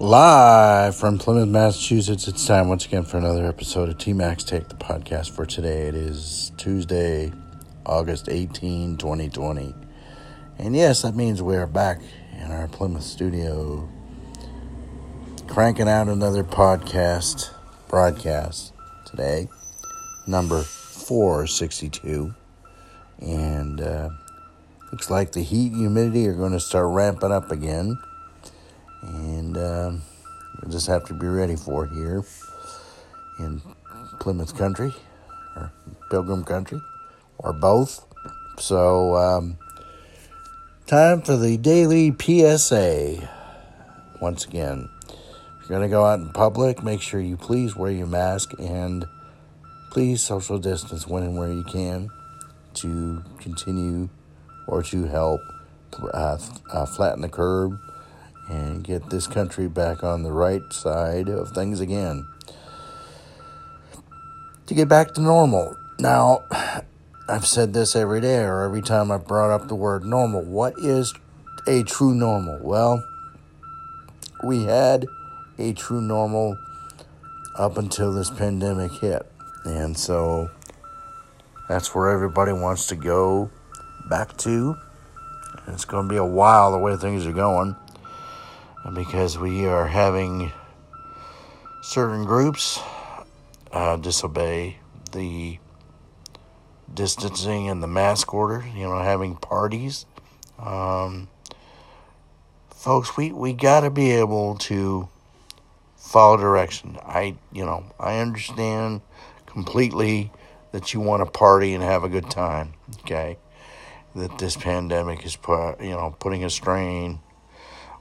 Live from Plymouth, Massachusetts, it's time once again for another episode of T Mac's Take the podcast for today. It is Tuesday, August 18, 2020. And yes, that means we are back in our Plymouth studio, cranking out another podcast broadcast today, number 462. And uh, looks like the heat and humidity are going to start ramping up again and um, we just have to be ready for it here in Plymouth Country or Pilgrim Country or both. So, um, time for the daily PSA. Once again, if you're going to go out in public, make sure you please wear your mask and please social distance when and where you can to continue or to help uh, uh, flatten the curve and get this country back on the right side of things again. To get back to normal. Now, I've said this every day or every time I've brought up the word normal. What is a true normal? Well, we had a true normal up until this pandemic hit. And so that's where everybody wants to go back to. It's going to be a while the way things are going because we are having certain groups uh, disobey the distancing and the mask order, you know, having parties. Um, folks, we, we got to be able to follow direction. I, you know, I understand completely that you want to party and have a good time, okay? That this pandemic is, put, you know, putting a strain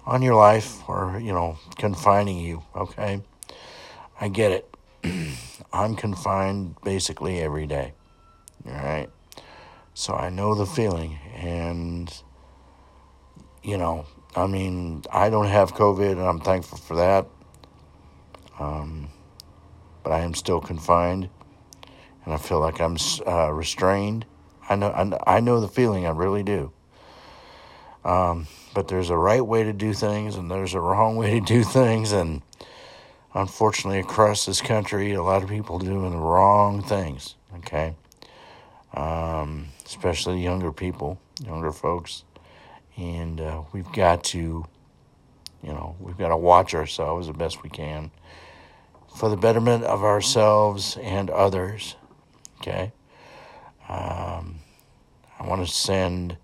on your life or, you know, confining you, okay? I get it. I'm confined basically every day, all right? So I know the feeling. And, you know, I mean, I don't have COVID and I'm thankful for that. Um, but I am still confined and I feel like I'm uh, restrained. I know, I, I know the feeling, I really do. Um, but there's a right way to do things and there's a wrong way to do things. And unfortunately, across this country, a lot of people doing the wrong things, okay? Um, especially younger people, younger folks. And uh, we've got to, you know, we've got to watch ourselves the best we can for the betterment of ourselves and others, okay? Um, I want to send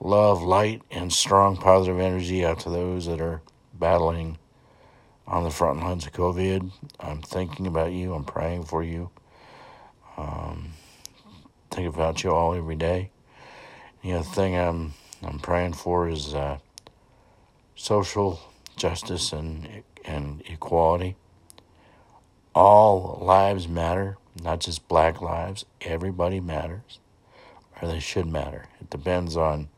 love, light, and strong positive energy out to those that are battling on the front lines of COVID. I'm thinking about you. I'm praying for you. Um, think about you all every day. The other thing I'm I'm praying for is uh, social justice and and equality. All lives matter, not just black lives. Everybody matters, or they should matter. It depends on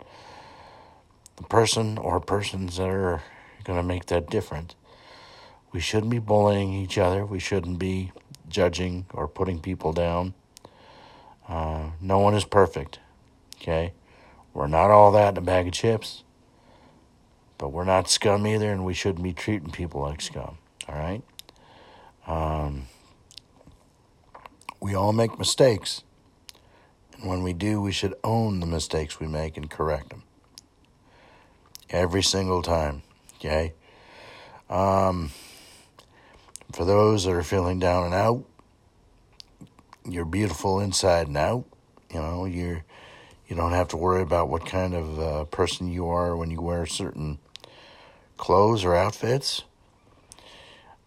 the person or persons that are going to make that difference. We shouldn't be bullying each other. We shouldn't be judging or putting people down. Uh, no one is perfect, okay? We're not all that in a bag of chips, but we're not scum either, and we shouldn't be treating people like scum, all right? Um, we all make mistakes, and when we do, we should own the mistakes we make and correct them every single time. Okay. Um, for those that are feeling down and out, you're beautiful inside and out. You know, you're you don't have to worry about what kind of uh, person you are when you wear certain clothes or outfits.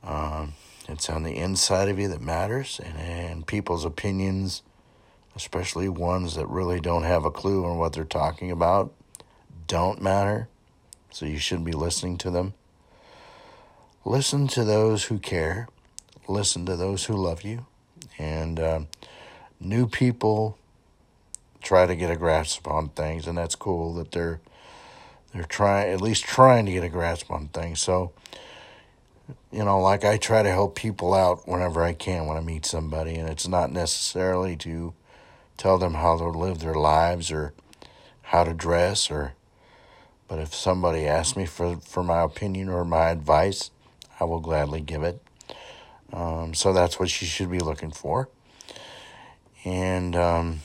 Um, it's on the inside of you that matters, and, and people's opinions, especially ones that really don't have a clue on what they're talking about, don't matter so you shouldn't be listening to them. Listen to those who care, listen to those who love you, and uh, new people try to get a grasp on things, and that's cool that they're they're trying at least trying to get a grasp on things. So, you know, like I try to help people out whenever I can when I meet somebody, and it's not necessarily to tell them how to live their lives or how to dress or But if somebody asks me for, for my opinion or my advice, I will gladly give it. Um, so that's what you should be looking for. And, um,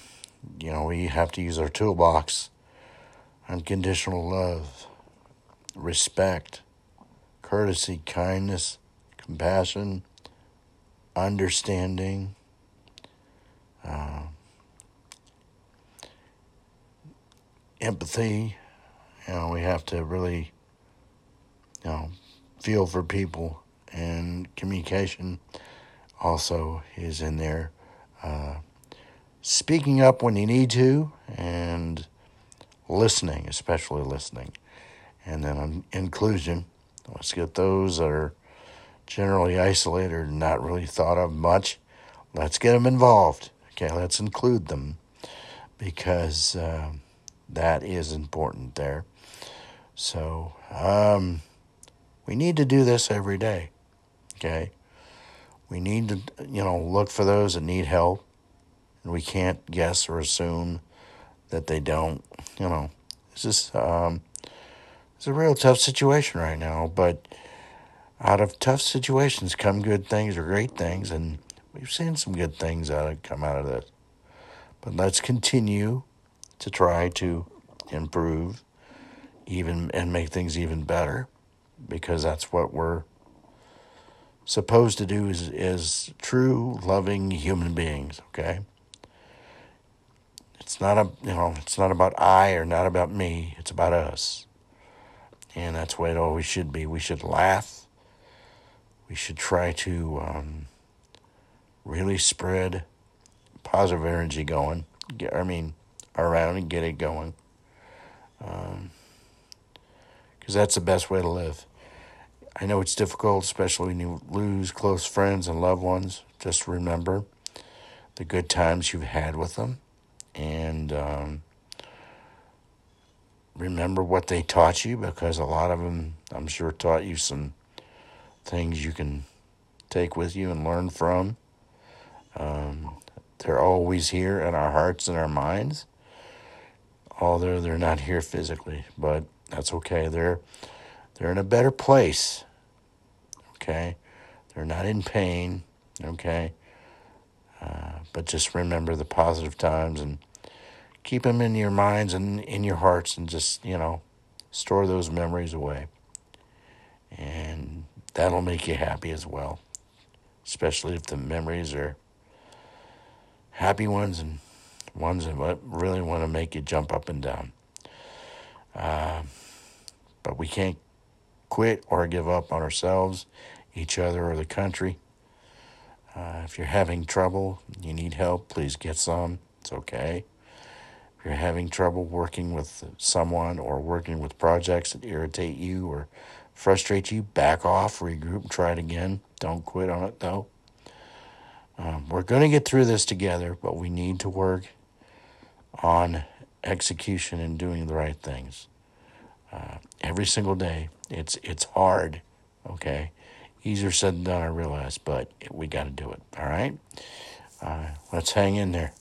you know, we have to use our toolbox unconditional love, respect, courtesy, kindness, compassion, understanding. Uh, empathy. You know, we have to really, you know, feel for people, and communication also is in there. Uh, speaking up when you need to, and listening, especially listening. And then inclusion. Let's get those that are generally isolated or not really thought of much. Let's get them involved. Okay, let's include them because. Uh, that is important there. So, um, we need to do this every day. Okay? We need to, you know, look for those that need help. And we can't guess or assume that they don't. You know, this is um, it's a real tough situation right now. But out of tough situations come good things or great things, and we've seen some good things out of come out of this. But let's continue to try to improve even and make things even better because that's what we're supposed to do is, is true loving human beings okay? It's not a you know it's not about i or not about me it's about us. And that's what it always should be. We should laugh. We should try to um, really spread positive energy going get, i mean around and get it going because that's the best way to live. I know it's difficult, especially when you lose close friends and loved ones. Just remember the good times you've had with them and um, remember what they taught you because a lot of them, I'm sure, taught you some things you can take with you and learn from. Um, they're always here in our hearts and our minds although they're not here physically, but that's okay. They're they're in a better place. Okay, they're not in pain. Okay, uh, but just remember the positive times and keep them in your minds and in your hearts, and just you know store those memories away, and that'll make you happy as well. Especially if the memories are happy ones and ones that really want to make you jump up and down. Uh, but we can't quit or give up on ourselves, each other, or the country. Uh, if you're having trouble, you need help, please get some. It's okay. If you're having trouble working with someone or working with projects that irritate you or frustrate you, back off, regroup, try it again. Don't quit on it though. Um, we're going to get through this together, but we need to work on execution and doing the right things. Uh, every single day, it's it's hard. Okay, easier said than done. I realize, but we got to do it. All right, uh, let's hang in there.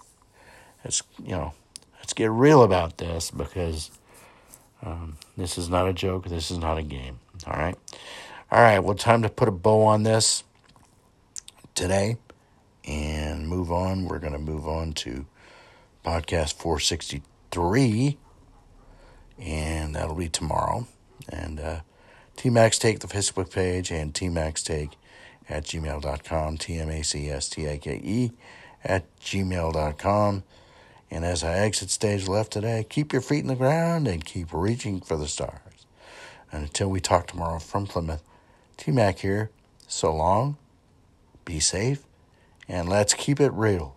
Let's you know, let's get real about this because um, this is not a joke. This is not a game. All right, all right. Well, time to put a bow on this today and move on. We're going to move on to podcast 463, and that'll be tomorrow. And uh, T-Mac's Take, the Facebook page, and T-Mac's Take at gmail.com, T-M-A-C-S-T-A-K-E at gmail.com. And as I exit stage left today, keep your feet in the ground and keep reaching for the stars. And until we talk tomorrow from Plymouth, T Mac here. So long, be safe, and let's keep it real.